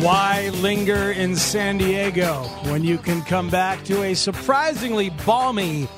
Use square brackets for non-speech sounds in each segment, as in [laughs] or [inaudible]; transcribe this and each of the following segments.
Why linger in San Diego when you can come back to a surprisingly balmy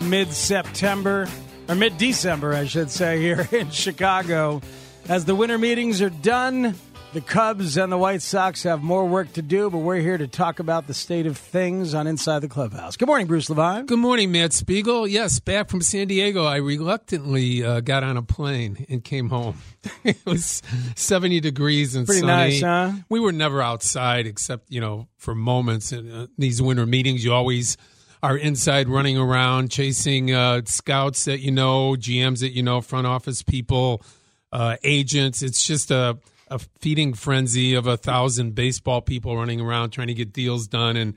mid September, or mid December, I should say, [laughs] here in Chicago? As the winter meetings are done, the Cubs and the White Sox have more work to do, but we're here to talk about the state of things on Inside the Clubhouse. Good morning, Bruce Levine. Good morning, Matt Spiegel. Yes, back from San Diego, I reluctantly uh, got on a plane and came home. [laughs] it was 70 degrees and Pretty sunny. nice, huh? We were never outside except, you know, for moments. In uh, these winter meetings, you always are inside running around chasing uh, scouts that you know, GMs that you know, front office people, uh, agents. It's just a a feeding frenzy of a thousand baseball people running around trying to get deals done and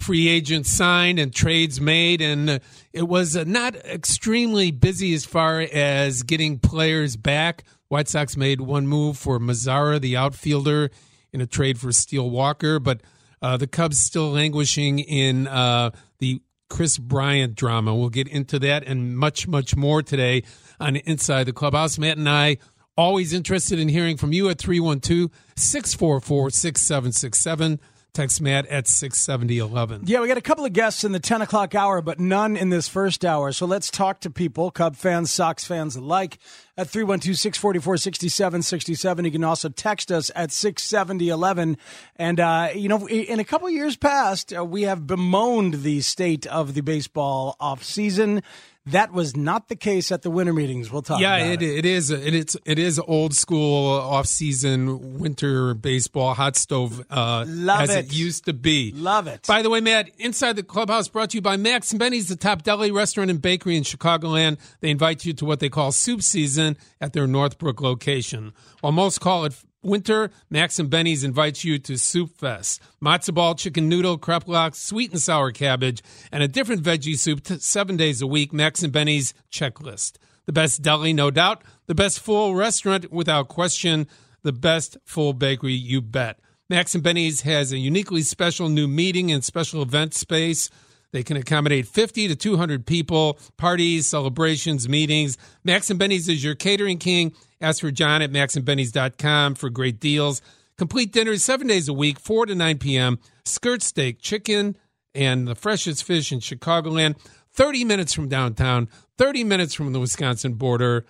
free agents signed and trades made. And it was not extremely busy as far as getting players back. White Sox made one move for Mazara, the outfielder, in a trade for Steele Walker, but uh, the Cubs still languishing in uh, the Kris Bryant drama. We'll get into that and much, much more today on Inside the Clubhouse. Matt and I Always interested in hearing from you at 312 644 6767. Text Matt at 67011. Yeah, we got a couple of guests in the 10 o'clock hour, but none in this first hour. So let's talk to people, Cub fans, Sox fans alike, at 312 644 6767. You can also text us at 67011. And, uh, you know, in a couple years past, uh, we have bemoaned the state of the baseball offseason. season. That was not the case at the winter meetings. We'll talk. Yeah, it, it, it is. It is. It is old school off season winter baseball hot stove uh, Love as it. it. used to be. Love it. By the way, Matt, inside the clubhouse brought to you by Max and Benny's, the top deli restaurant and bakery in Chicagoland. They invite you to what they call soup season at their Northbrook location. While most call it winter, Max and Benny's invites you to Soup Fest. Matzo ball, chicken noodle, kreplach, sweet and sour cabbage, and a different veggie soup t- seven days a week. Max and Benny's checklist. The best deli, no doubt. The best full restaurant, without question. The best full bakery, you bet. Max and Benny's has a uniquely special new meeting and special event space. They can accommodate 50 to 200 people, parties, celebrations, meetings. Max and Benny's is your catering king. Ask for John at maxandbenny's.com for great deals. Complete dinners seven days a week, 4 to 9 p.m. Skirt steak, chicken, and the freshest fish in Chicagoland. 30 minutes from downtown, 30 minutes from the Wisconsin border.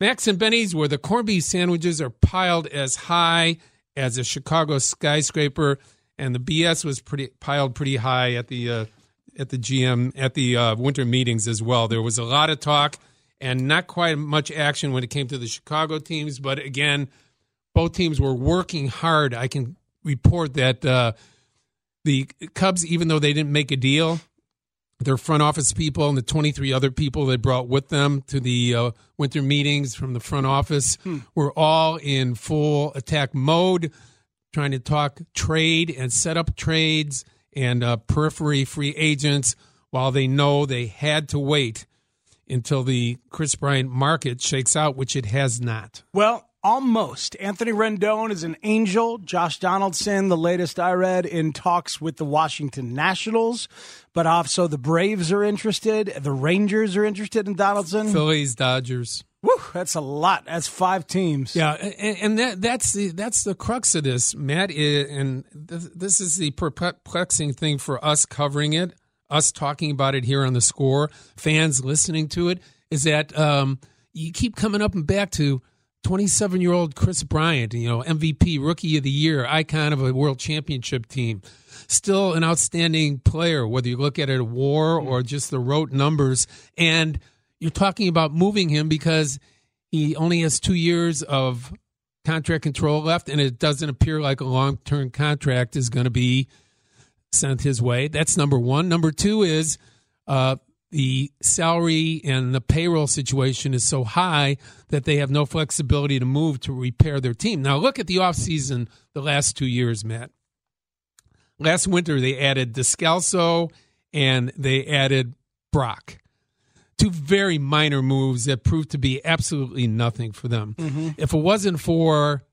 Max and Benny's, where the corned beef sandwiches are piled as high as a Chicago skyscraper, and the BS was pretty piled pretty high at the uh, at the GM at the uh, winter meetings as well. There was a lot of talk and not quite much action when it came to the Chicago teams, but again, both teams were working hard. I can report that uh, the Cubs, even though they didn't make a deal, their front office people and the 23 other people they brought with them to the uh, winter meetings from the front office Hmm. were all in full attack mode, trying to talk trade and set up trades and uh, periphery free agents while they know they had to wait until the Kris Bryant market shakes out, which it has not. Well, almost. Anthony Rendon is an angel. Josh Donaldson, the latest I read, in talks with the Washington Nationals, but also the Braves are interested. The Rangers are interested in Donaldson. Phillies, Dodgers. Woo, that's a lot. That's five teams. Yeah, and, and that that's the that's the crux of this, Matt. And th- this is the perplexing thing for us covering it, us talking about it here on the score, fans listening to it, is that um, you keep coming up and back to 27 year old Kris Bryant, you know, MVP, rookie of the year, icon of a world championship team. Still an outstanding player, whether you look at it at war or just the rote numbers. And you're talking about moving him because he only has two years of contract control left, and it doesn't appear like a long term contract is going to be sent his way. That's number one. Number two is uh, the salary and the payroll situation is so high that they have no flexibility to move to repair their team. Now, look at the offseason the last two years, Matt. Last winter, they added Descalso and they added Brock. Two very minor moves that proved to be absolutely nothing for them. Mm-hmm. If it wasn't for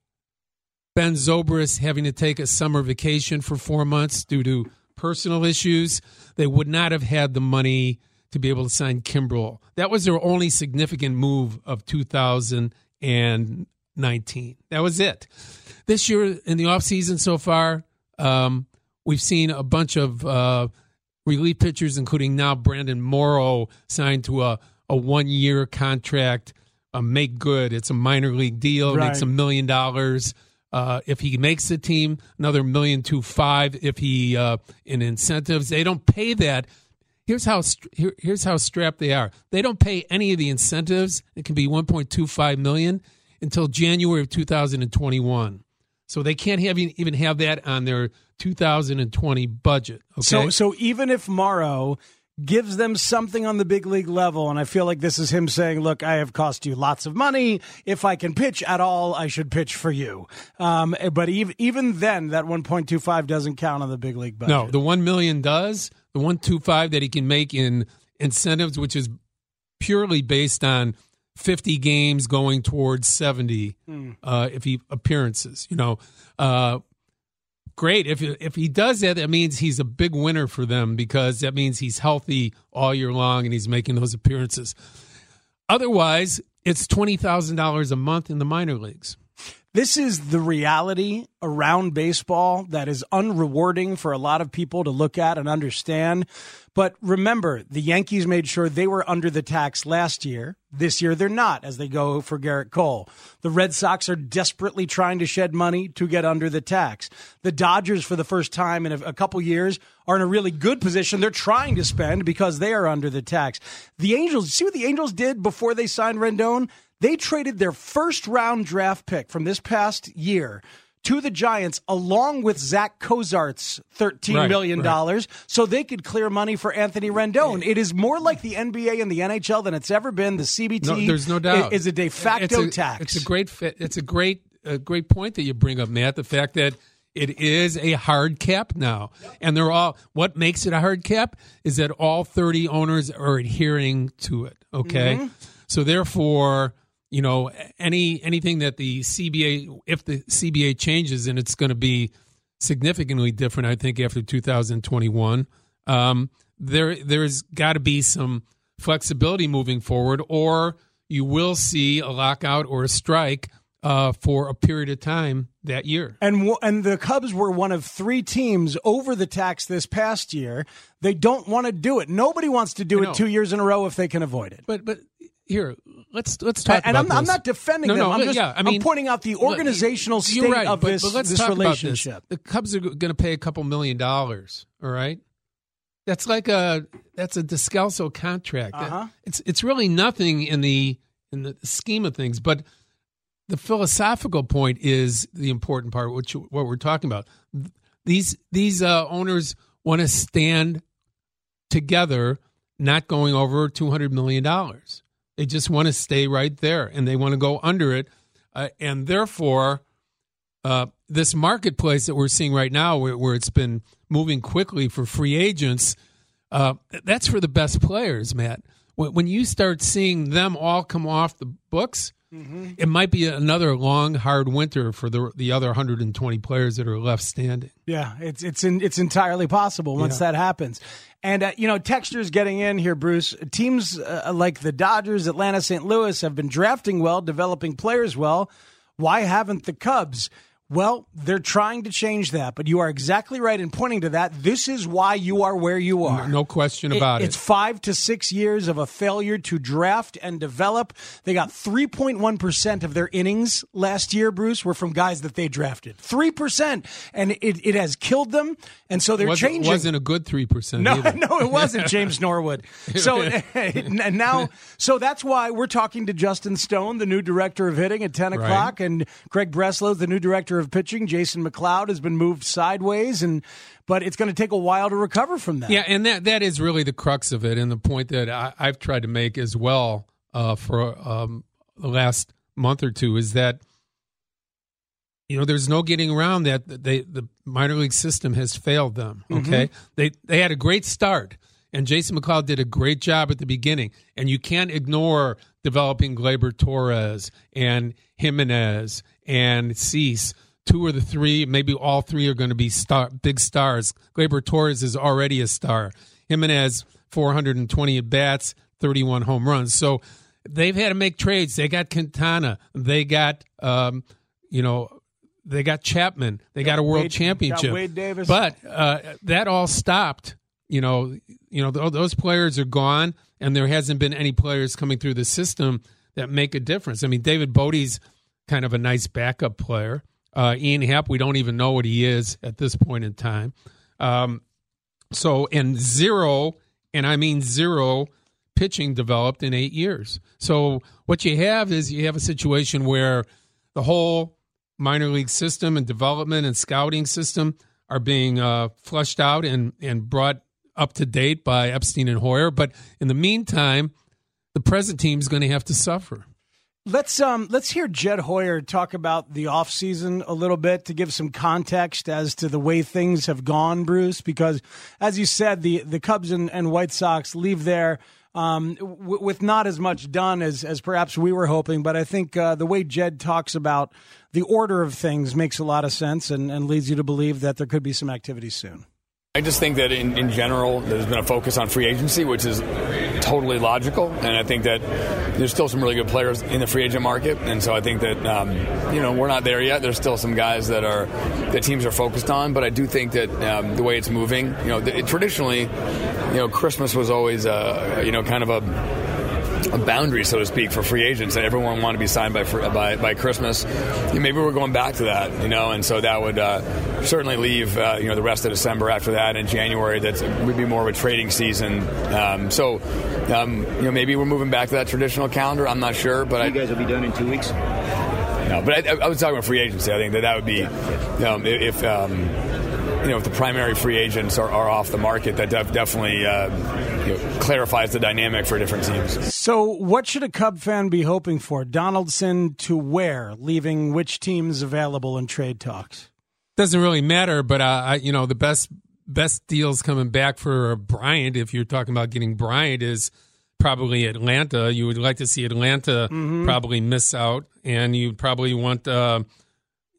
Ben Zobrist having to take a summer vacation for four months due to personal issues, they would not have had the money to be able to sign Kimbrel. That was their only significant move of 2019. That was it. This year in the offseason so far, um, we've seen a bunch of uh, relief pitchers, including now Brandon Morrow, signed to a, a one year contract. A make good. It's a minor league deal. Right. Makes a million dollars. Uh, if he makes the team, another million to five. If he uh, in incentives, they don't pay that here's how here, here's how strapped they are. They don't pay any of the incentives. It can be 1.25 million until January of 2021. So they can't have even have that on their 2020 budget. Okay. So so even if Morrow gives them something on the big league level. And I feel like this is him saying, look, I have cost you lots of money. If I can pitch at all, I should pitch for you. Um, but even, even then, that 1.25 doesn't count on the big league budget. No, the 1 million does. The 125 that he can make in incentives, which is purely based on 50 games going towards 70 hmm. uh, if he appearances, you know, uh, great. If if he does that, that means he's a big winner for them because that means he's healthy all year long and he's making those appearances. Otherwise, it's twenty thousand dollars a month in the minor leagues. This is the reality around baseball that is unrewarding for a lot of people to look at and understand. But remember, the Yankees made sure they were under the tax last year. This year, they're not as they go for Gerrit Cole. The Red Sox are desperately trying to shed money to get under the tax. The Dodgers, for the first time in a, couple years, are in a really good position. They're trying to spend because they are under the tax. The Angels, see what the Angels did before they signed Rendon? They traded their first round draft pick from this past year to the Giants along with Zach Cozart's thirteen right, million dollars, right. so they could clear money for Anthony Rendon. It is more like the NBA and the NHL than it's ever been. The CBT, no, there's no doubt, is a de facto it's a, tax. It's a great fit. It's a great, a great point that you bring up, Matt. The fact that it is a hard cap now, and they're all. What makes it a hard cap is that all 30 owners are adhering to it. Okay, mm-hmm. so therefore you know any anything that the CBA if the CBA changes and it's going to be significantly different I think after 2021 um, there there's got to be some flexibility moving forward or you will see a lockout or a strike uh, for a period of time that year. And and the Cubs were one of three teams over the tax this past year. They don't want to do it. Nobody wants to do it two years in a row if they can avoid it. But but here let's let's talk. And I'm, I'm, not defending no, them. No, I'm just yeah, I mean, I'm pointing out the organizational look, state right, of but, this, but let's this talk relationship. About this. The Cubs are going to pay a couple million dollars. All right, that's like a that's a Descalso contract. Uh-huh. It's it's really nothing in the in the scheme of things, but the philosophical point is the important part. Which what we're talking about. These these uh, owners want to stand together, not going over two hundred million dollars. They just want to stay right there and they want to go under it. Uh, and therefore, uh, this marketplace that we're seeing right now, where, where it's been moving quickly for free agents, uh, that's for the best players, Matt. When, when, you start seeing them all come off the books, mm-hmm. it might be another long, hard winter for the the other 120 players that are left standing. Yeah, it's it's in, it's entirely possible once yeah. that happens. And, uh, you know, textures getting in here, Bruce. Teams uh, like the Dodgers, Atlanta, St. Louis have been drafting well, developing players well. Why haven't the Cubs? Well, they're trying to change that, but you are exactly right in pointing to that. This is why you are where you are. No question about it. It's five to six years of a failure to draft and develop. They got 3.1% of their innings last year, Bruce, were from guys that they drafted. 3%. And it, it has killed them. And so they're wasn't, changing. It wasn't a good 3%. No, either. [laughs] no, it wasn't [laughs] James Norwood. So [laughs] and now, so that's why we're talking to Justin Stone, the new director of hitting at ten Right. o'clock, and Craig Breslow, the new director of pitching. Jason McLeod has been moved sideways, and but it's going to take a while to recover from that. Yeah, and that that is really the crux of it, and the point that I, I've tried to make as well uh, for um, the last month or two is that you know there's no getting around that they the minor league system has failed them. Okay, they they had a great start, and Jason McLeod did a great job at the beginning, and you can't ignore developing Gleyber Torres and Jimenez and Cease. Two or the three, maybe all three are going to be star, big stars. Gleyber Torres is already a star. Jimenez, 420 at bats, 31 home runs. So they've had to make trades. They got Quintana. They got, um, you know, they got Chapman. They got a world Wade- championship. got Wade Davis. But uh, that all stopped. You know, you know those players are gone, and there hasn't been any players coming through the system that make a difference. I mean, David Bote's kind of a nice backup player. Uh, Ian Happ, we don't even know what he is at this point in time. Um, so, and zero, and I mean zero, pitching developed in eight years. So, what you have is you have a situation where the whole minor league system and development and scouting system are being uh, flushed out and, and brought up to date by Epstein and Hoyer. But in the meantime, the present team is going to have to suffer. Let's um let's hear Jed Hoyer talk about the offseason a little bit to give some context as to the way things have gone, Bruce. Because as you said, the the Cubs and, and White Sox leave there um, w- with not as much done as as perhaps we were hoping. But I think uh, the way Jed talks about the order of things makes a lot of sense and, and leads you to believe that there could be some activity soon. I just think that in, in general, there's been a focus on free agency, which is totally logical. And I think that there's still some really good players in the free agent market. And so I think that, um, you know, we're not there yet. There's still some guys that are, that teams are focused on. But I do think that um, the way it's moving, you know, it, traditionally, you know, Christmas was always, uh, you know, kind of a, a boundary, so to speak, for free agents, everyone wanted to be signed by by, by Christmas. Maybe we're going back to that, you know, and so that would uh, certainly leave, uh, you know, the rest of December after that, and January that would be more of a trading season. Um, so, um, you know, maybe we're moving back to that traditional calendar. I'm not sure, but You I, guys will be done in two weeks. no, but I, I was talking about free agency. I think that that would be um, if. Um, you know, if the primary free agents are, are off the market, that def- definitely uh, you know, clarifies the dynamic for different teams. So, what should a Cub fan be hoping for? Donaldson to where, leaving which teams available in trade talks? Doesn't really matter, but uh, I, you know, the best best deals coming back for Bryant, if you're talking about getting Bryant, is probably Atlanta. You would like to see Atlanta probably miss out, and you probably want, uh,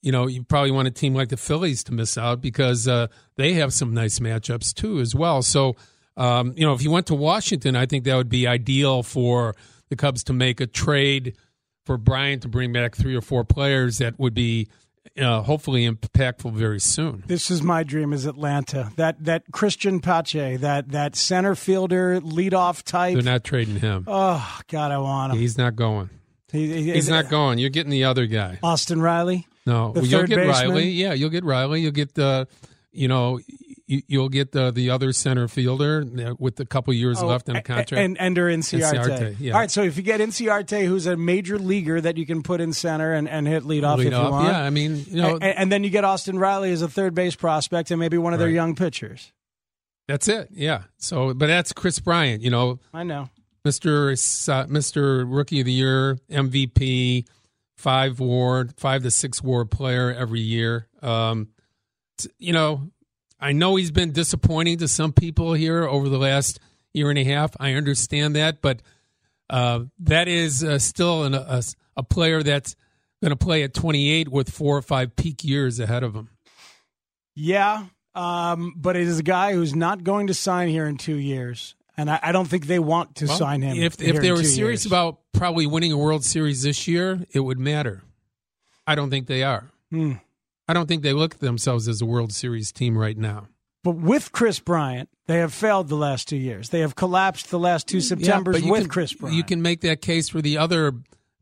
you know, you probably want a team like the Phillies to miss out because uh, they have some nice matchups too as well. So, um, you know, if you went to Washington, I think that would be ideal for the Cubs to make a trade for Bryant to bring back three or four players that would be uh, hopefully impactful very soon. This is my dream is Atlanta. That that Cristian Pache, that that center fielder leadoff type. They're not trading him. oh God, I want him. He's not going. He- he- He's not going. You're getting the other guy. Austin Riley. No, well, you'll get baseman? Riley. Yeah, you'll get Riley. You'll get the, you know, you'll get the the other center fielder with a couple years left in a- contract. Oh, And Ender Inciarte. Inciarte, yeah. All right, so if you get Inciarte, who's a major leaguer that you can put in center and, and hit leadoff Lead if you want. Yeah, I mean, you know, and, and then you get Austin Riley as a third base prospect and maybe one of their Right. young pitchers. that's it. Yeah. So, but that's Kris Bryant. You know, I know. Mister uh, Mister Rookie of the Year, MVP, five WAR, five to six WAR player every year. Um, you know, I know he's been disappointing to some people here over the last year and a half. I understand that, but uh, that is uh, still an, a, a player that's going to play at 28 with four or five peak years ahead of him. Yeah, um, but it is a guy who's not going to sign here in two years, and I, I don't think they want to Well, sign him. If here if they were serious years. about probably winning a World Series this year, it would matter. I don't think they are. Hmm. I don't think they look at themselves as a World Series team right now. But with Kris Bryant, they have failed the last two years. They have collapsed the last two Septembers yeah, with can, Kris Bryant. You can make that case for the other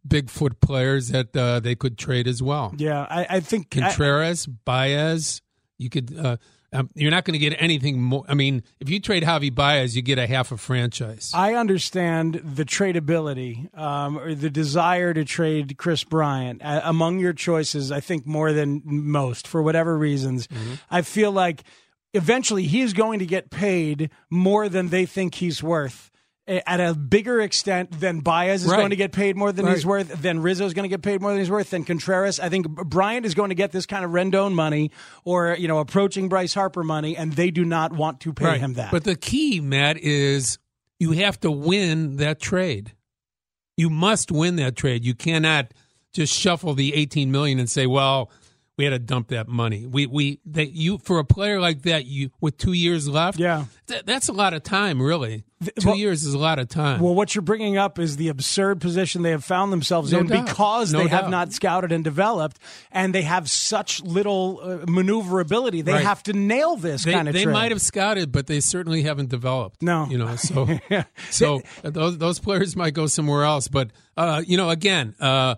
Bigfoot players that uh, they could trade as well. Yeah, I, I think Contreras, I, Baez. You could. Uh, um, you're not going to get anything more. I mean, if you trade Javi Baez, you get a half a franchise. I understand the tradability um, or the desire to trade Kris Bryant uh, among your choices. I think more than most for whatever reasons. Mm-hmm. I feel like eventually he's going to get paid more than they think he's worth at a bigger extent than Baez is right. going to get paid more than right. he's worth, then Rizzo is going to get paid more than he's worth, than Contreras. I think Bryant is going to get this kind of Rendon money or, you know, approaching Bryce Harper money, and they do not want to pay right. him that. But the key, Matt, is you have to win that trade. You must win that trade. You cannot just shuffle the 18 million and say, well, we had to dump that money. We we that you for a player like that you with two years left. Yeah, th- that's a lot of time. Really, two well, years is a lot of time. Well, what you're bringing up is the absurd position they have found themselves no in doubt. because no they doubt. have not scouted and developed, and they have such little uh, maneuverability. They right. have to nail this they, kind of. They trade. might have scouted, but they certainly haven't developed. No, you know, so [laughs] so those those players might go somewhere else. But uh, you know, again. Uh,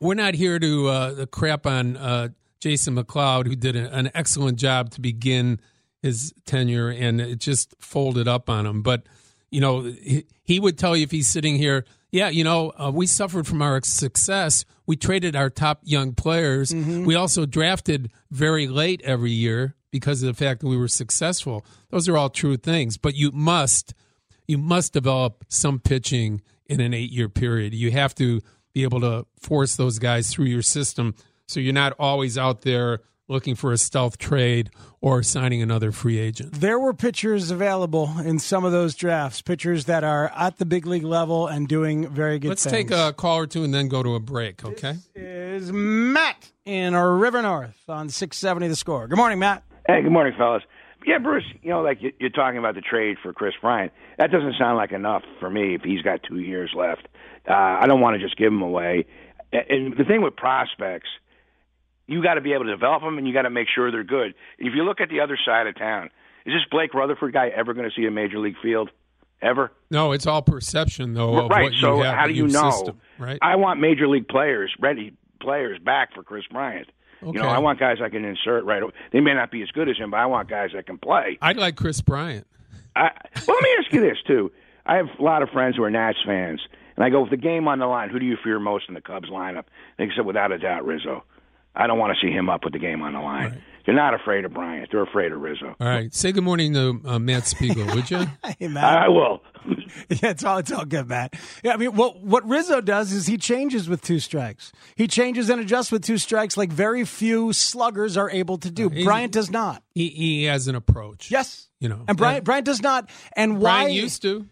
we're not here to uh, crap on uh, Jason McLeod, who did an excellent job to begin his tenure, and it just folded up on him. But you know, he, he would tell you if he's sitting here, yeah, you know, uh, we suffered from our success. We traded our top young players. Mm-hmm. We also drafted very late every year because of the fact that we were successful. Those are all true things. But you must, you must develop some pitching in an eight-year period. You have to be able to force those guys through your system so you're not always out there looking for a stealth trade or signing another free agent. There were pitchers available in some of those drafts, pitchers that are at the big league level and doing very good Let's things. take a call or two and then go to a break, okay? This is Matt in River North on 670 The Score. Good morning, Matt. Hey, good morning, fellas. Yeah, Bruce, you know, like you're talking about the trade for Kris Bryant. That doesn't sound like enough for me if he's got two years left. Uh, I don't want to just give him away. And the thing with prospects, you got to be able to develop them, and you got to make sure they're good. If you look at the other side of town, is this Blake Rutherford guy ever going to see a major league field? Ever? No, it's all perception, though. right. so how do you know? System, right. I want major league players, ready players, back for Kris Bryant. Okay. You know, I want guys I can insert right. They may not be as good as him, but I want guys that can play. I'd like Kris Bryant. I, well, let me ask you this too. I have a lot of friends who are Nats fans, and I go, with the game on the line, who do you fear most in the Cubs lineup? They said, without a doubt, Rizzo. I don't want to see him up with the game on the line. Right. They're not afraid of Bryant. They're afraid of Rizzo. All right. Say good morning to uh, Matt Spiegel, would you? [laughs] hey, Matt. I will. [laughs] yeah, it's all it's all good, Matt. Yeah, I mean, what what Rizzo does is he changes with two strikes. He changes and adjusts with two strikes, like very few sluggers are able to do. He's, Bryant does not. He, he has an approach. Yes, you know, and Bryant Bryant does not. And why? Bryant used to.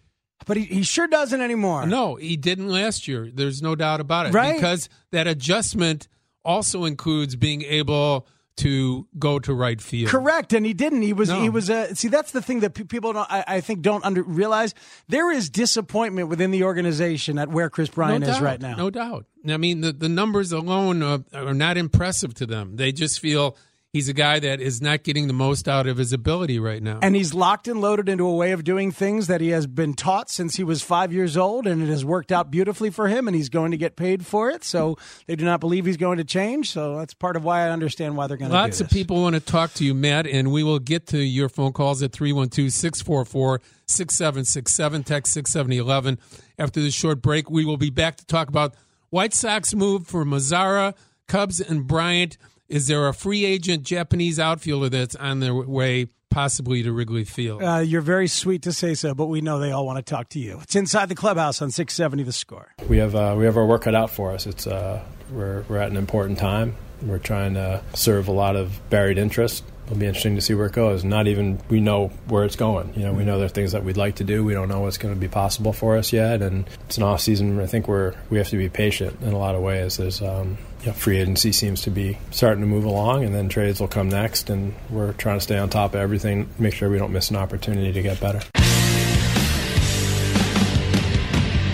But he, he sure doesn't anymore. No, he didn't last year. There's no doubt about it. Right. Because that adjustment also includes being able to go to right field. Correct, and he didn't. He was no. he was uh, see that's the thing that people don't I, I think don't under, realize. There is disappointment within the organization at where Kris Bryant no is right now. No doubt. I mean the the numbers alone are, are not impressive to them. They just feel he's a guy that is not getting the most out of his ability right now. And he's locked and loaded into a way of doing things that he has been taught since he was five years old, and it has worked out beautifully for him, and he's going to get paid for it. So they do not believe he's going to change. So that's part of why I understand why they're going to Lots of people want to talk to you, Matt, and we will get to your phone calls at 312 644 6767, text 67011. After this short break, we will be back to talk about White Sox move for Mazara, Cubs, and Bryant. Is there a free agent Japanese outfielder that's on their way possibly to Wrigley Field? Uh, you're very sweet to say so, but we know they all want to talk to you. It's inside the clubhouse on 670 The Score. We have uh, we have our work cut out for us. It's uh, we're we're at an important time. We're trying to serve a lot of buried interest. It'll be interesting to see where it goes. Not even we know where it's going. You know, we know there are things that we'd like to do. We don't know what's going to be possible for us yet, and it's an off season. I think we're we have to be patient in a lot of ways. There's um, free agency seems to be starting to move along, and then trades will come next. And we're trying to stay on top of everything, make sure we don't miss an opportunity to get better.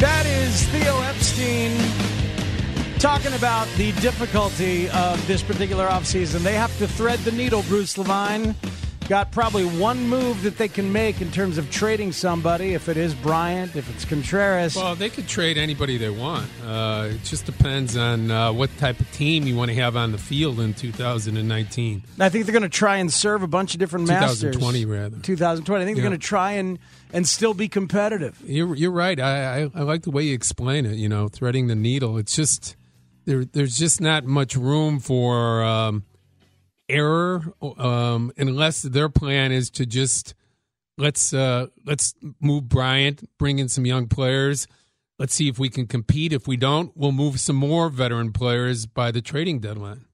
That is Theo Epstein talking about the difficulty of this particular offseason. They have to thread the needle, Bruce Levine. Got probably one move that they can make in terms of trading somebody, if it is Bryant, if it's Contreras. Well, they could trade anybody they want. Uh, it just depends on uh, what type of team you want to have on the field in 2019. I think they're going to try and serve a bunch of different masters. 2020, rather. 2020. I think they're going to try and, and still be competitive. You're you're right. I, I I like the way you explain it. You know, threading the needle. It's just there. There's just not much room for um, error um, unless their plan is to just let's uh, let's move Bryant, bring in some young players. Let's see if we can compete. If we don't, we'll move some more veteran players by the trading deadline.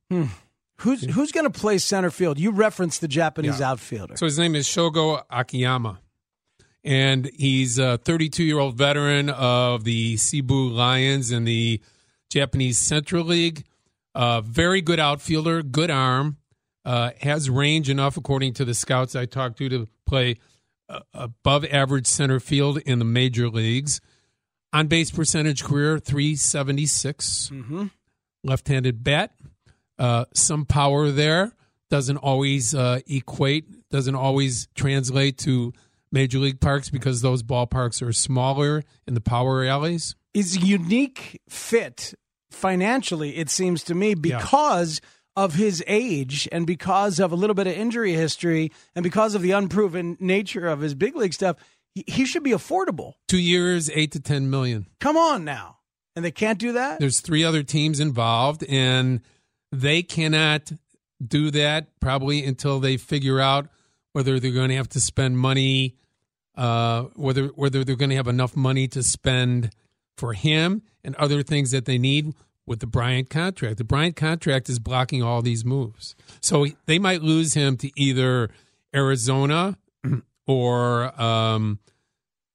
Who's who's going to play center field? You referenced the Japanese Yeah. outfielder. So his name is Shogo Akiyama. And he's a 32 year old veteran of the Seibu Lions in the Japanese Central League. Uh, very good outfielder, good arm, uh, has range enough, according to the scouts I talked to, to play uh, above average center field in the major leagues. On base percentage career, 376. Left handed bat, uh, some power there. Doesn't always uh, equate, doesn't always translate to major league parks because those ballparks are smaller in the power alleys. is a unique fit financially, it seems to me, because of his age and because of a little bit of injury history and because of the unproven nature of his big league stuff. He, he should be affordable. Two years, eight to 10 million. Come on now. And they can't do that? There's three other teams involved, and they cannot do that probably until they figure out whether they're going to have to spend money, uh, whether whether they're going to have enough money to spend for him and other things that they need with the Bryant contract. The Bryant contract is blocking all these moves, so they might lose him to either Arizona [clears throat] or um,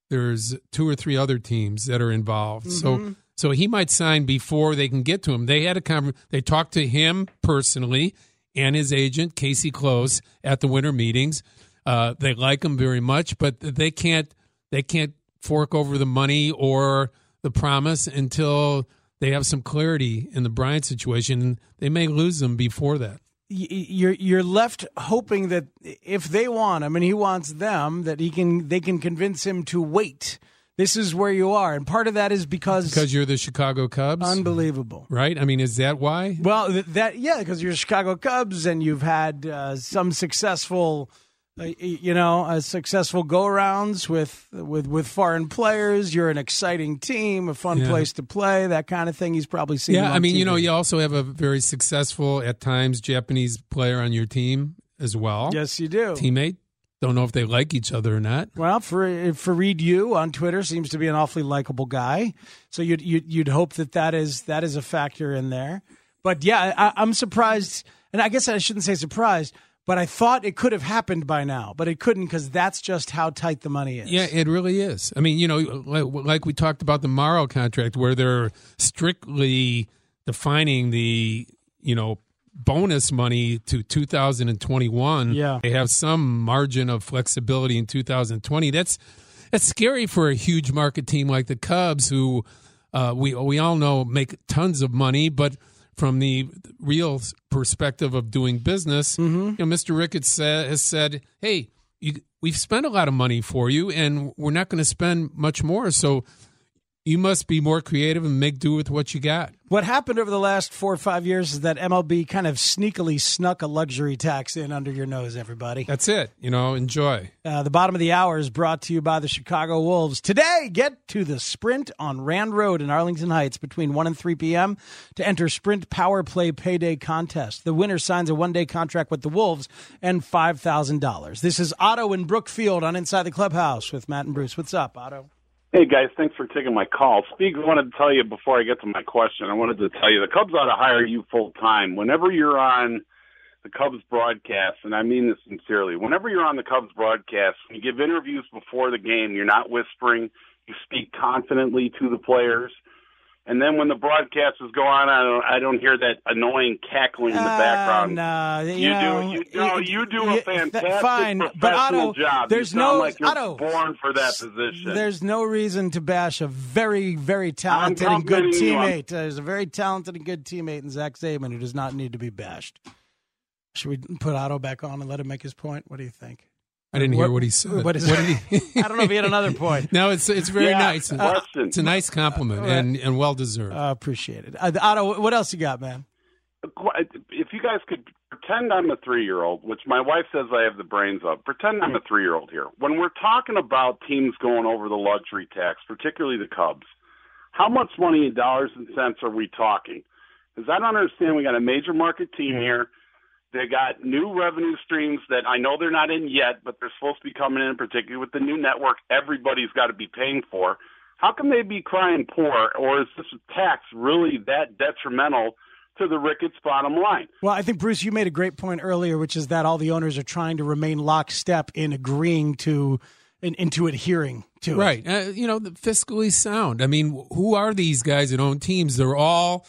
there's two or three other teams that are involved. So so he might sign before they can get to him. They had a conver- they talked to him personally and his agent Casey Close at the winter meetings. Uh, they like him very much, but they can't they can't fork over the money or the promise until they have some clarity in the Bryant situation. They may lose them before that. you're you're left hoping that if they want him and he wants them, that he can they can convince him to wait. This is where you are, and part of that is because, Because you're the Chicago Cubs, unbelievable. right? I mean, is that why? Well, that yeah, because you're Chicago Cubs and you've had uh, some successful, uh, you know, uh, successful go rounds with with with foreign players. You're an exciting team, a fun Yeah. place to play, that kind of thing. He's probably seen. Yeah, I mean, you know, you also have a very successful at times Japanese player on your team as well. yes, you do. teammate. Don't know if they like each other or not. Well, for Fareed you on Twitter seems to be an awfully likable guy, so you'd you'd, you'd hope that that is that is a factor in there. But yeah, I, I'm surprised, and I guess I shouldn't say surprised, but I thought it could have happened by now, but it couldn't because that's just how tight the money is. Yeah, it really is. I mean, you know, like, like we talked about the Morrow contract, where they're strictly defining the, you know, bonus money to 2021. Yeah. they have some margin of flexibility in 2020. That's that's scary for a huge market team like the Cubs, who uh, we we all know make tons of money, but from the real perspective of doing business, mm-hmm. you know, Mr. Ricketts sa- has said, "Hey, you, we've spent a lot of money for you, and we're not going to spend much more. So you must be more creative and make do with what you got." What happened over the last four or five years is that MLB kind of sneakily snuck a luxury tax in under your nose, everybody. That's it. You know, enjoy. Uh, the bottom of the hour is brought to you by the Chicago Wolves. Today, get to the Sprint on Rand Road in Arlington Heights between 1 and 3 p.m. to enter Sprint Power Play Payday Contest. The winner signs a one day contract with the Wolves and $5,000. This is Otto in Brookfield on Inside the Clubhouse with Matt and Bruce. What's up, Otto? Hey guys, thanks for taking my call. Speak, wanted to tell you before I get to my question. I wanted to tell you the Cubs ought to hire you full time. Whenever you're on the Cubs broadcast, and I mean this sincerely, whenever you're on the Cubs broadcast, when you give interviews before the game, you're not whispering. You speak confidently to the players. And then when the broadcasters go on, I don't, I don't hear that annoying cackling in the Uh, background. no, you, You know, do, you, no, you do a fantastic fine, professional but Otto, job. there's no like Otto, born for that position. There's no reason to bash a very, very talented and good complimenting you. I'm- teammate. There's a very talented and good teammate in Zach Zaidman who does not need to be bashed. Should we put Otto back on and let him make his point? What do you think? I didn't hear what he said. What is What did he? [laughs] I don't know if he had another point. no, it's it's very Yeah, nice. question. It's a nice compliment and and well deserved. Uh, appreciate it. Uh, Otto, what else you got, man? if you guys could pretend I'm a three year old, which my wife says I have the brains of, pretend I'm a three year old here. When we're talking about teams going over the luxury tax, particularly the Cubs, how much money in dollars and cents are we talking? Because I don't understand. We got a major market team here. They got new revenue streams that I know they're not in yet, but they're supposed to be coming in, particularly with the new network everybody's got to be paying for. How can they be crying poor, or is this tax really that detrimental to the Ricketts bottom line? Well, I think Bruce, you made a great point earlier, which is that all the owners are trying to remain lockstep in agreeing to and into adhering to it. Right. Uh, you know, the fiscally sound. I mean, who are these guys that own teams? They're all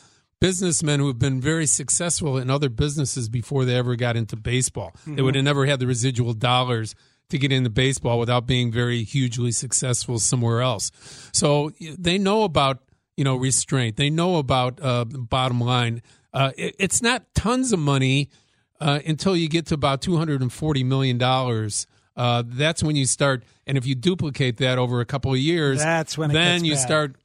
businessmen who have been very successful in other businesses before they ever got into baseball. They would have never had the residual dollars to get into baseball without being very hugely successful somewhere else. So they know about, you know, restraint. They know about uh, bottom line. Uh, it, it's not tons of money uh, until you get to about two hundred and forty million dollars. Uh, that's when you start, and if you duplicate that over a couple of years, That's when then you bad. start.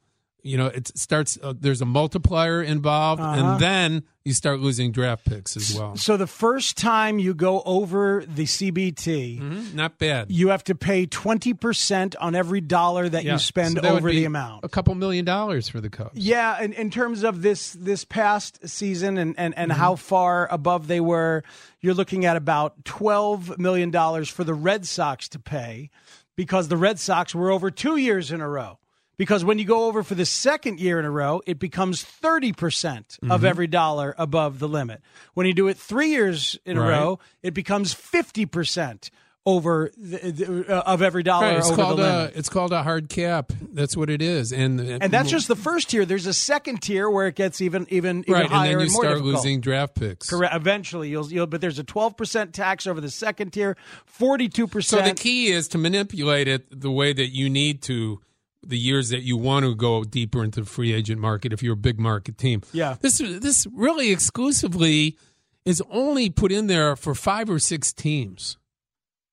You know, it starts. Uh, there's a multiplier involved, Uh-huh. and then you start losing draft picks as well. So the first time you go over the CBT, Mhm, Not bad. you have to pay 20% on every dollar that Yeah. you spend So that over the amount. A couple million dollars for the Cubs. Yeah, in, in terms of this this past season and, and, and Mm-hmm. how far above they were, you're looking at about twelve million dollars for the Red Sox to pay because the Red Sox were over two years in a row. Because when you go over for the second year in a row, it becomes 30% of Mm-hmm. every dollar above the limit. When you do it three years in a row, it becomes 50% over the, the, uh, of every dollar Right, it's over called the a limit. it's called a hard cap. That's what it is, and And that's just the first tier. There's a second tier where it gets even even, even right. And then you more start difficult. losing draft picks. Correct. Eventually, you'll you'll. But there's a 12 percent tax over the second tier, 42 percent. So the key is to manipulate it the way that you need to the years that you want to go deeper into the free agent market if you're a big market team. Yeah. This this really exclusively is only put in there for five or six teams.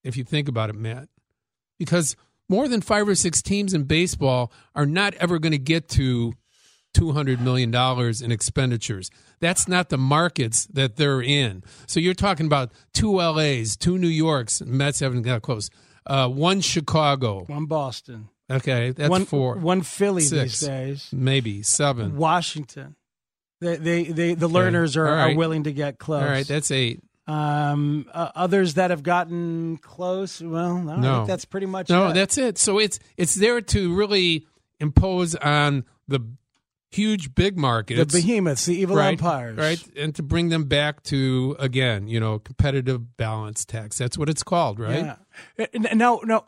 If you think about it, Matt. Because more than five or six teams in baseball are not ever going to get to $200 million in expenditures. That's not the markets that they're in. So you're talking about two LAs, two New Yorks, Mets haven't got close, uh, one Chicago. one Boston, Okay, that's one four. one Philly Six. these days, Maybe seven. Washington. They they, they the Lerners are, right. are willing to get close. All right, that's eight. um, uh, others that have gotten close. Well, no, I No. think that's pretty much No, it. that's it. So it's it's there to really impose on the huge big markets, the behemoths, the evil right, empires. right, and to bring them back to again, you know, competitive balance tax. That's what it's called, right? Yeah. Uh, No, no.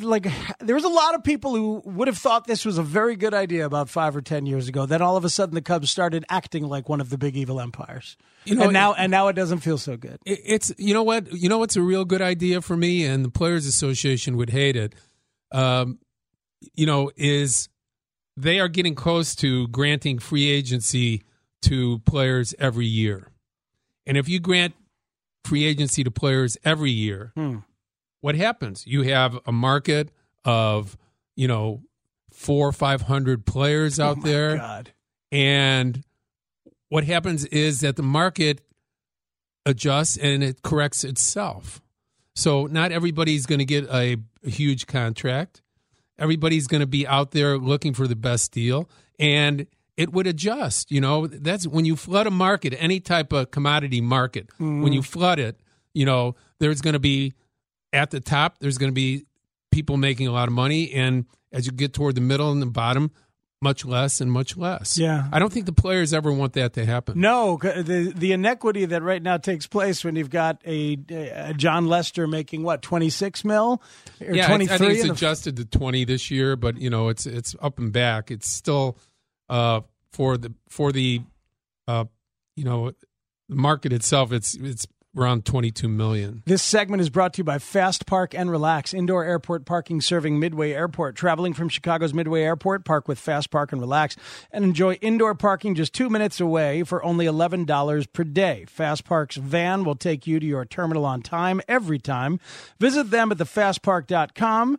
Like there was a lot of people who would have thought this was a very good idea about five or ten years ago. Then all of a sudden, the Cubs started acting like one of the big evil empires. You know, and now, and now it doesn't feel so good. It's you know what you know what's a real good idea for me, and the Players Association would hate it. Um, you know, is they are getting close to granting free agency to players every year, and if you grant free agency to players every year, Hmm. what happens? You have a market of you know four or five hundred players [laughs] out oh there, God. and what happens is that the market adjusts and it corrects itself. So not everybody's going to get a, a huge contract. Everybody's going to be out there looking for the best deal and it would adjust, you know. That's when you flood a market, any type of commodity market, when you mm. flood it, you know, there's going to be at the top, there's going to be people making a lot of money and as you get toward the middle and the bottom, much less and much less. Yeah. I don't think the players ever want that to happen. No, the the inequity that right now takes place when you've got a, a Jon Lester making what twenty six mil or yeah, I- I, think it's adjusted to 20 this year, but you know, it's it's up and back. It's still uh for the for the uh, you know the market itself, it's it's around 22 million. This segment is brought to you by Fast Park and Relax, indoor airport parking serving Midway Airport. Traveling from Chicago's Midway Airport, park with Fast Park and Relax and enjoy indoor parking just two minutes away for only $11 per day. Fast Park's van will take you to your terminal on time every time. Visit them at thefastpark.com.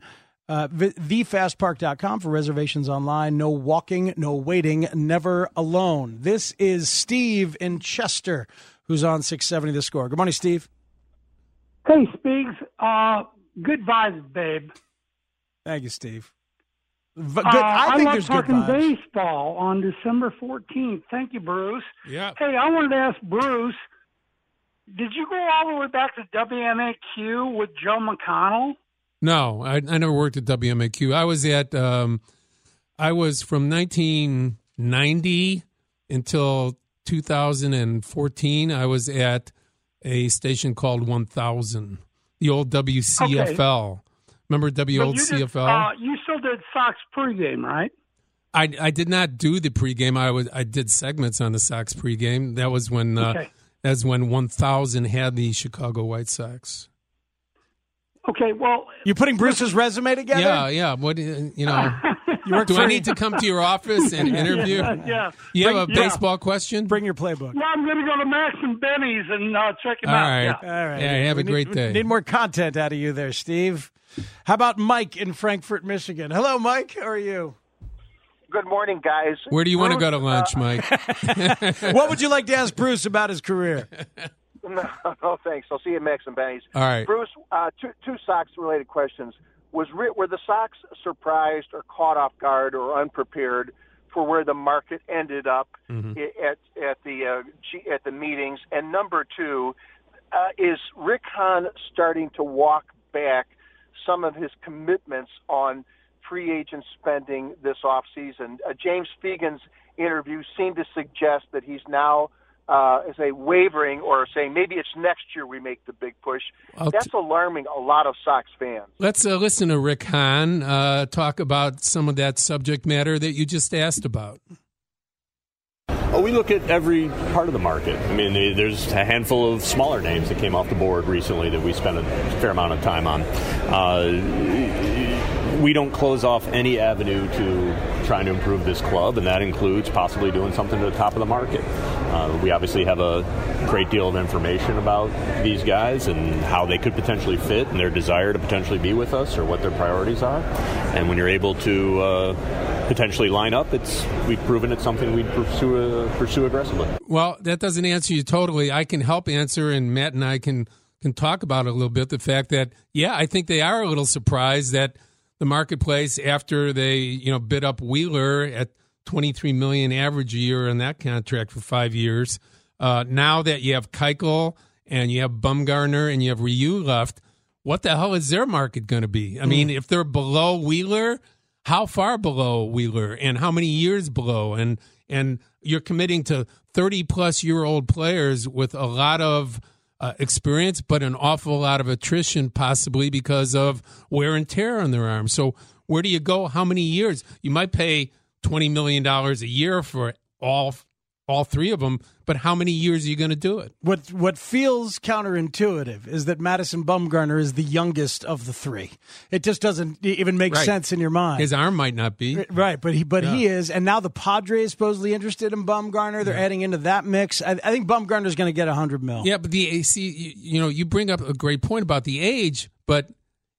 Uh, thefastpark.com for reservations online. No walking, no waiting, never alone. This is Steve in Chester who's on 670 the score. Good morning, Steve. Hey, Speaks. Uh, good vibes, babe. Thank you, Steve. V- good. Uh, I, think I like talking baseball on December 14th. Thank you, Bruce. Yeah. Hey, I wanted to ask Bruce, did you go all the way back to WMAQ with Joe McConnell? No, I, I never worked at WMAQ. I was at, um, I was from 1990 until 2014, I was at a station called 1000, the old WCFL. Okay. Remember W old CFL? Uh, you still did Sox pregame, right? I, I did not do the pregame. I was I did segments on the Sox pregame. That was when uh, okay. that's when 1000 had the Chicago White Sox. Okay, well, you're putting Bruce's resume together? Yeah, yeah. What you know? [laughs] You Do I need to come to your office and [laughs] interview? yeah, yeah. You have a yeah. baseball question? Bring your playbook. No, I'm going to go to Max and Benny's and uh, check him All out. Right. Yeah. All right. Yeah, have we a great need, day. Need more content out of you there, Steve. How about Mike in Frankfort, Michigan? Hello, Mike. How are you? Good morning, guys. Where do you Bruce, want to go to lunch, uh, Mike? [laughs] what would you like to ask Bruce about his career? [laughs] No, no, thanks. I'll see you at Max and Benny's. All right. Bruce, uh, two, two Sox related questions. Was were the Sox surprised or caught off guard or unprepared for where the market ended up mm-hmm. at at the uh, at the meetings? And number two, uh, is Rick Hahn starting to walk back some of his commitments on free agent spending this offseason? Uh, James Fegan's interview seemed to suggest that he's now uh, say wavering or saying maybe it's next year we make the big push. I'll That's t- alarming a lot of Sox fans. Let's uh, listen to Rick Hahn uh, talk about some of that subject matter that you just asked about. Well, we look at every part of the market. I mean, there's a handful of smaller names that came off the board recently that we spent a fair amount of time on. Uh, we don't close off any avenue to trying to improve this club, and that includes possibly doing something to the top of the market. Uh, we obviously have a great deal of information about these guys and how they could potentially fit and their desire to potentially be with us or what their priorities are. And when you're able to uh, potentially line up, it's we've proven it's something we'd pursue uh, pursue aggressively. Well, that doesn't answer you totally. I can help answer, and Matt and I can can talk about it a little bit. The fact that yeah, I think they are a little surprised that the marketplace after they you know bid up Wheeler at 23 million average a year in that contract for five years. Uh, now that you have Keuchel and you have Bumgarner and you have Ryu left, what the hell is their market going to be? I mean, mm. if they're below Wheeler, how far below Wheeler and how many years below? And and you're committing to 30 plus year old players with a lot of uh, experience, but an awful lot of attrition, possibly because of wear and tear on their arms. So where do you go? How many years? You might pay twenty million dollars a year for all all three of them, but how many years are you going to do it? What what feels counterintuitive is that Madison Bumgarner is the youngest of the three. It just doesn't even make right. sense in your mind. His arm might not be right, but he but yeah. he is, and now the Padres supposedly interested in Bumgarner. They're yeah. adding into that mix. I, I think Bumgarner is going to get a hundred mil. Yeah, but the AC, you, you know, you bring up a great point about the age, but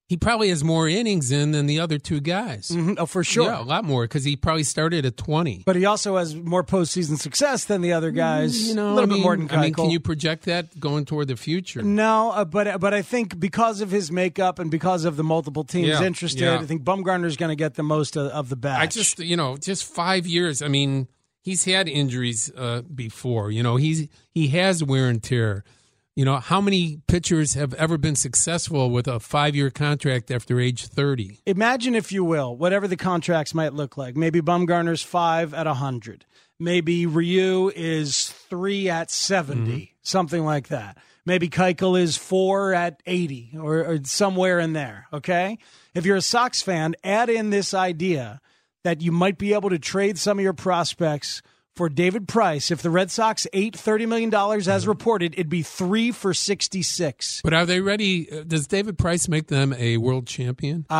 he probably has more innings in than the other two guys. Mm-hmm. Oh, for sure. Yeah, a lot more because he probably started at 20. But he also has more postseason success than the other mm, guys. You know, a little I mean, bit more than Keuchel. I mean, can you project that going toward the future? No, uh, but but I think because of his makeup and because of the multiple teams yeah, interested, yeah. I think Bumgarner is going to get the most of, of the batch. I just, you know, just five years. I mean, he's had injuries uh, before. You know, he's he has wear and tear. You know, how many pitchers have ever been successful with a five year contract after age 30? Imagine, if you will, whatever the contracts might look like. Maybe Bumgarner's five at 100. Maybe Ryu is three at 70, mm-hmm. something like that. Maybe Keuchel is four at 80 or, or somewhere in there. Okay. If you're a Sox fan, add in this idea that you might be able to trade some of your prospects for David Price. If the Red Sox ate $30 million as reported, it'd be three for 66. But are they ready? uh, Does David Price make them a world champion? Uh,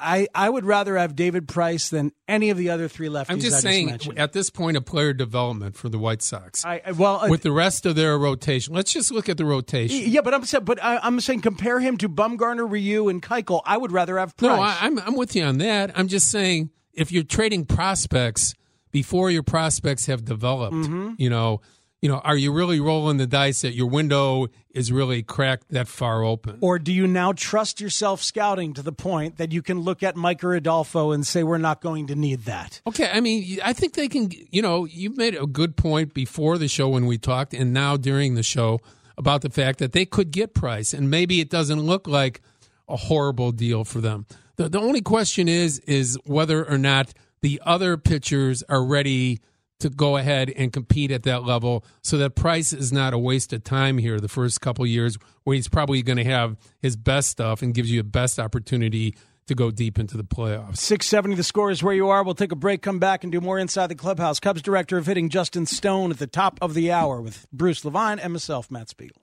I, I would rather have David Price than any of the other three lefties. I'm just I saying, at this point of player development for the White Sox, I, well, uh, with the rest of their rotation, let's just look at the rotation. yeah, but I'm saying, but I, I'm saying compare him to Bumgarner, Ryu, and Keuchel. I would rather have Price. No, I, I'm I'm with you on that. I'm just saying if you're trading prospects before your prospects have developed, Mm-hmm. you know, you know, are you really rolling the dice that your window is really cracked that far open? Or do you now trust yourself scouting to the point that you can look at Mike Rodolfo and say we're not going to need that? Okay, I mean, I think they can. You know, you made a good point before the show when we talked, and now during the show about the fact that they could get Price, and maybe it doesn't look like a horrible deal for them. The the only question is is whether or not the other pitchers are ready to go ahead and compete at that level, so that Price is not a waste of time here the first couple years, where he's probably going to have his best stuff and gives you a best opportunity to go deep into the playoffs. 670 the score is where you are. We'll take a break, come back, and do more inside the clubhouse. Cubs director of hitting Justin Stone at the top of the hour with Bruce Levine and myself, Matt Spiegel.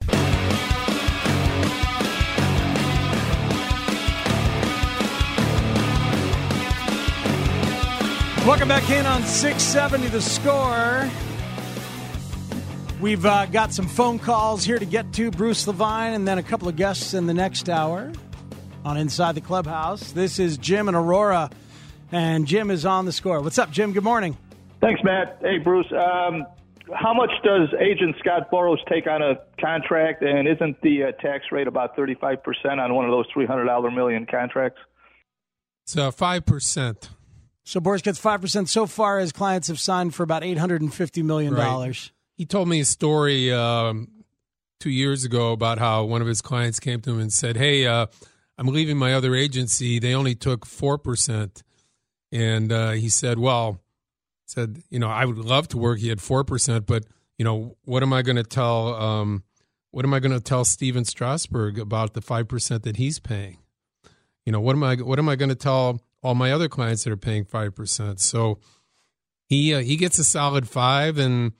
Welcome back in on 670 the score. We've uh, got some phone calls here to get to Bruce Levine and then a couple of guests in the next hour on Inside the Clubhouse. This is Jim and Aurora, and Jim is on the score. What's up, Jim? Good morning. Thanks, Matt. Hey, Bruce. Um, how much does Agent Scott Boras take on a contract, and isn't the uh, tax rate about 35% on one of those $300 million contracts? So five percent. So Boras gets 5% so far. His clients have signed for about $850 million. Right. He told me a story um, two years ago about how one of his clients came to him and said, "Hey, uh, I'm leaving my other agency. They only took four percent," and uh, he said, "Well, said you know I would love to work. He had four percent, but you know what am I going to tell? Um, what am I going to tell Stephen Strasburg about the five percent that he's paying? You know what am I what am I going to tell all my other clients that are paying five percent? So." he uh, he gets a solid five, and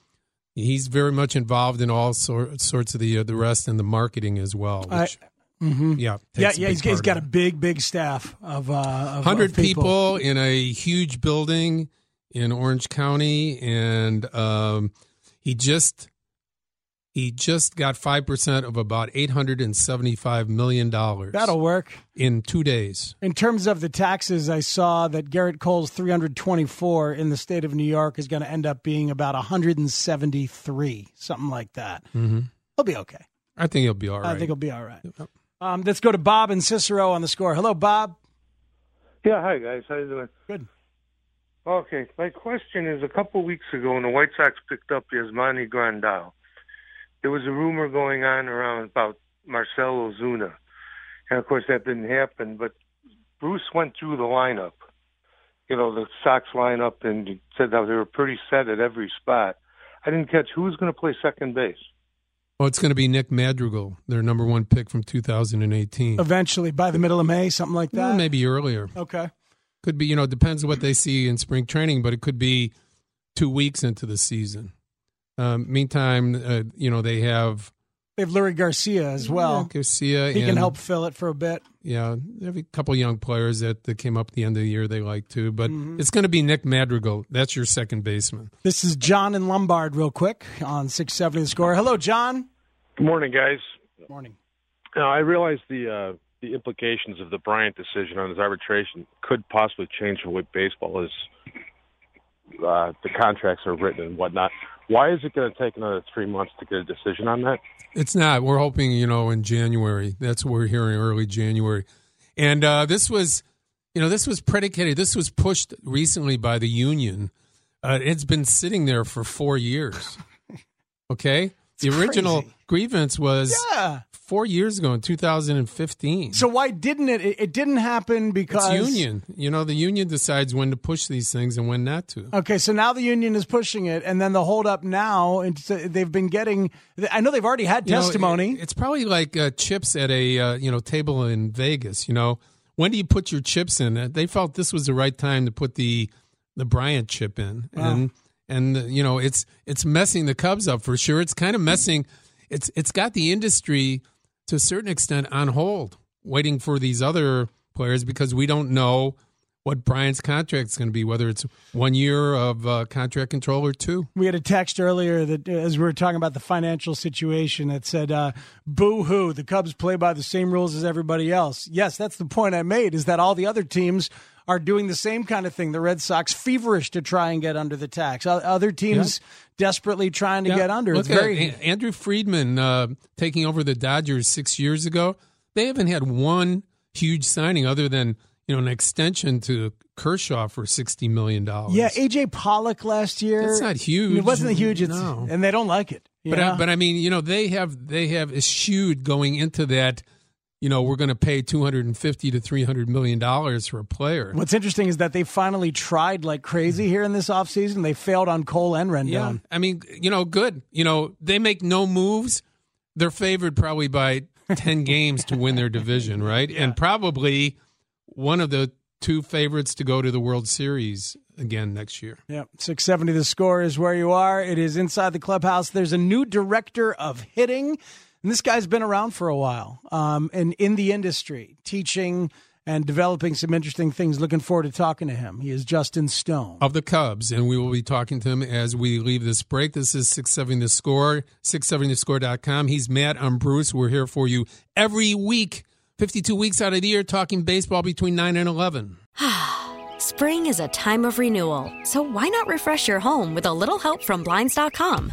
he's very much involved in all sor- sorts of the uh, the rest and the marketing as well. Which, Mhm. yeah, Yeah, yeah. big He's, he's got a big, big staff of, uh, of hundred people. people in a huge building in Orange County, and um, he just he just got five percent of about eight hundred and seventy five million dollars. That'll work. in two days. In terms of the taxes, I saw that Gerrit Cole's 324 in the state of New York is going to end up being about 173, something like that. Mm-hmm. He'll be okay. I think he'll be all right. I think he'll be all right. Um, let's go to Bob and Cicero on the score. Hello, Bob. Yeah, hi guys. How you doing? Good. Okay, my question is: a couple weeks ago, when the White Sox picked up Yasmani Grandal, there was a rumor going on around about Marcelo Ozuna, and of course that didn't happen. But Bruce went through the lineup, you know, the Sox lineup, and said that they were pretty set at every spot. I didn't catch who was going to play second base. Well, it's going to be Nick Madrigal, their number one pick from 2018. Eventually, by the middle of May, something like that. Well, maybe earlier. Okay. Could be, you know, it depends what they see in spring training, but it could be two weeks into the season. Um, meantime, uh, you know, they have They have Leury Garcia as well. Yeah, Garcia. he can help fill it for a bit. Yeah, they have a couple young players that, that came up at the end of the year they like too, but Mhm. it's going to be Nick Madrigal. That's your second baseman. This is John and Lombard, real quick, on 670 the score. Hello, John. Good morning, guys. Good Morning. Now, I realize the uh, the implications of the Bryant decision on his arbitration could possibly change the way baseball is. Uh, the contracts are written and whatnot. Why is it going to take another three months to get a decision on that? It's not. We're hoping, you know, in January. That's what we're hearing early January. And uh, this was, you know, this was predicated, this was pushed recently by the union. Uh, it's been sitting there for four years. [laughs] Okay? the original crazy. grievance was Yeah. Four years ago in 2015. So why didn't it? It, it didn't happen because It's union. You know, the union decides when to push these things and when not to. Okay, so now the union is pushing it, and then the holdup now, and they've been getting. I know they've already had You know, testimony. it- it's probably like uh, chips at a uh, you know table in Vegas. You know, when do you put your chips in? They felt this was the right time to put the the Bryant chip in, Wow. and and you know it's it's messing the Cubs up for sure. It's kind of messing. It's it's got the industry to a certain extent on hold, waiting for these other players because we don't know what Bryant's contract is going to be, whether it's one year of uh, contract control or two. We had a text earlier that, as we were talking about the financial situation, that said, uh, "Boo hoo! The Cubs play by the same rules as everybody else." Yes, that's the point I made. Is that all the other teams are doing the same kind of thing? The Red Sox feverish to try and get under the tax. Other teams yeah. desperately trying to yeah. get under. Look it's very Andrew Friedman uh, taking over the Dodgers six years ago. They haven't had one huge signing other than you know, an extension to Kershaw for sixty million dollars. Yeah, AJ Pollock last year. It's not huge. It wasn't huge. It's, no. and they don't like it. But I, but I mean, you know, they have they have eschewed going into that. You know, we're going to pay two hundred and fifty to three hundred million dollars for a player. What's interesting is that they finally tried like crazy here in this offseason. They failed on Cole and Rendon. Yeah, I mean, you know, good. You know, they make no moves. They're favored probably by ten [laughs] games to win their division, right? Yeah. And probably one of the two favorites to go to the World Series again next year. Yep. 670 the score is where you are. It is inside the clubhouse. There's a new director of hitting, and this guy's been around for a while um, and in the industry, teaching and developing some interesting things. Looking forward to talking to him. He is Justin Stone. Of the Cubs, and we will be talking to him as we leave this break. This is 670 The Score, 670thescore.com. He's Matt. I'm Bruce. We're here for you every week 52 weeks out of the year talking baseball between 9 and 11. [sighs] Spring is a time of renewal, so why not refresh your home with a little help from Blinds.com?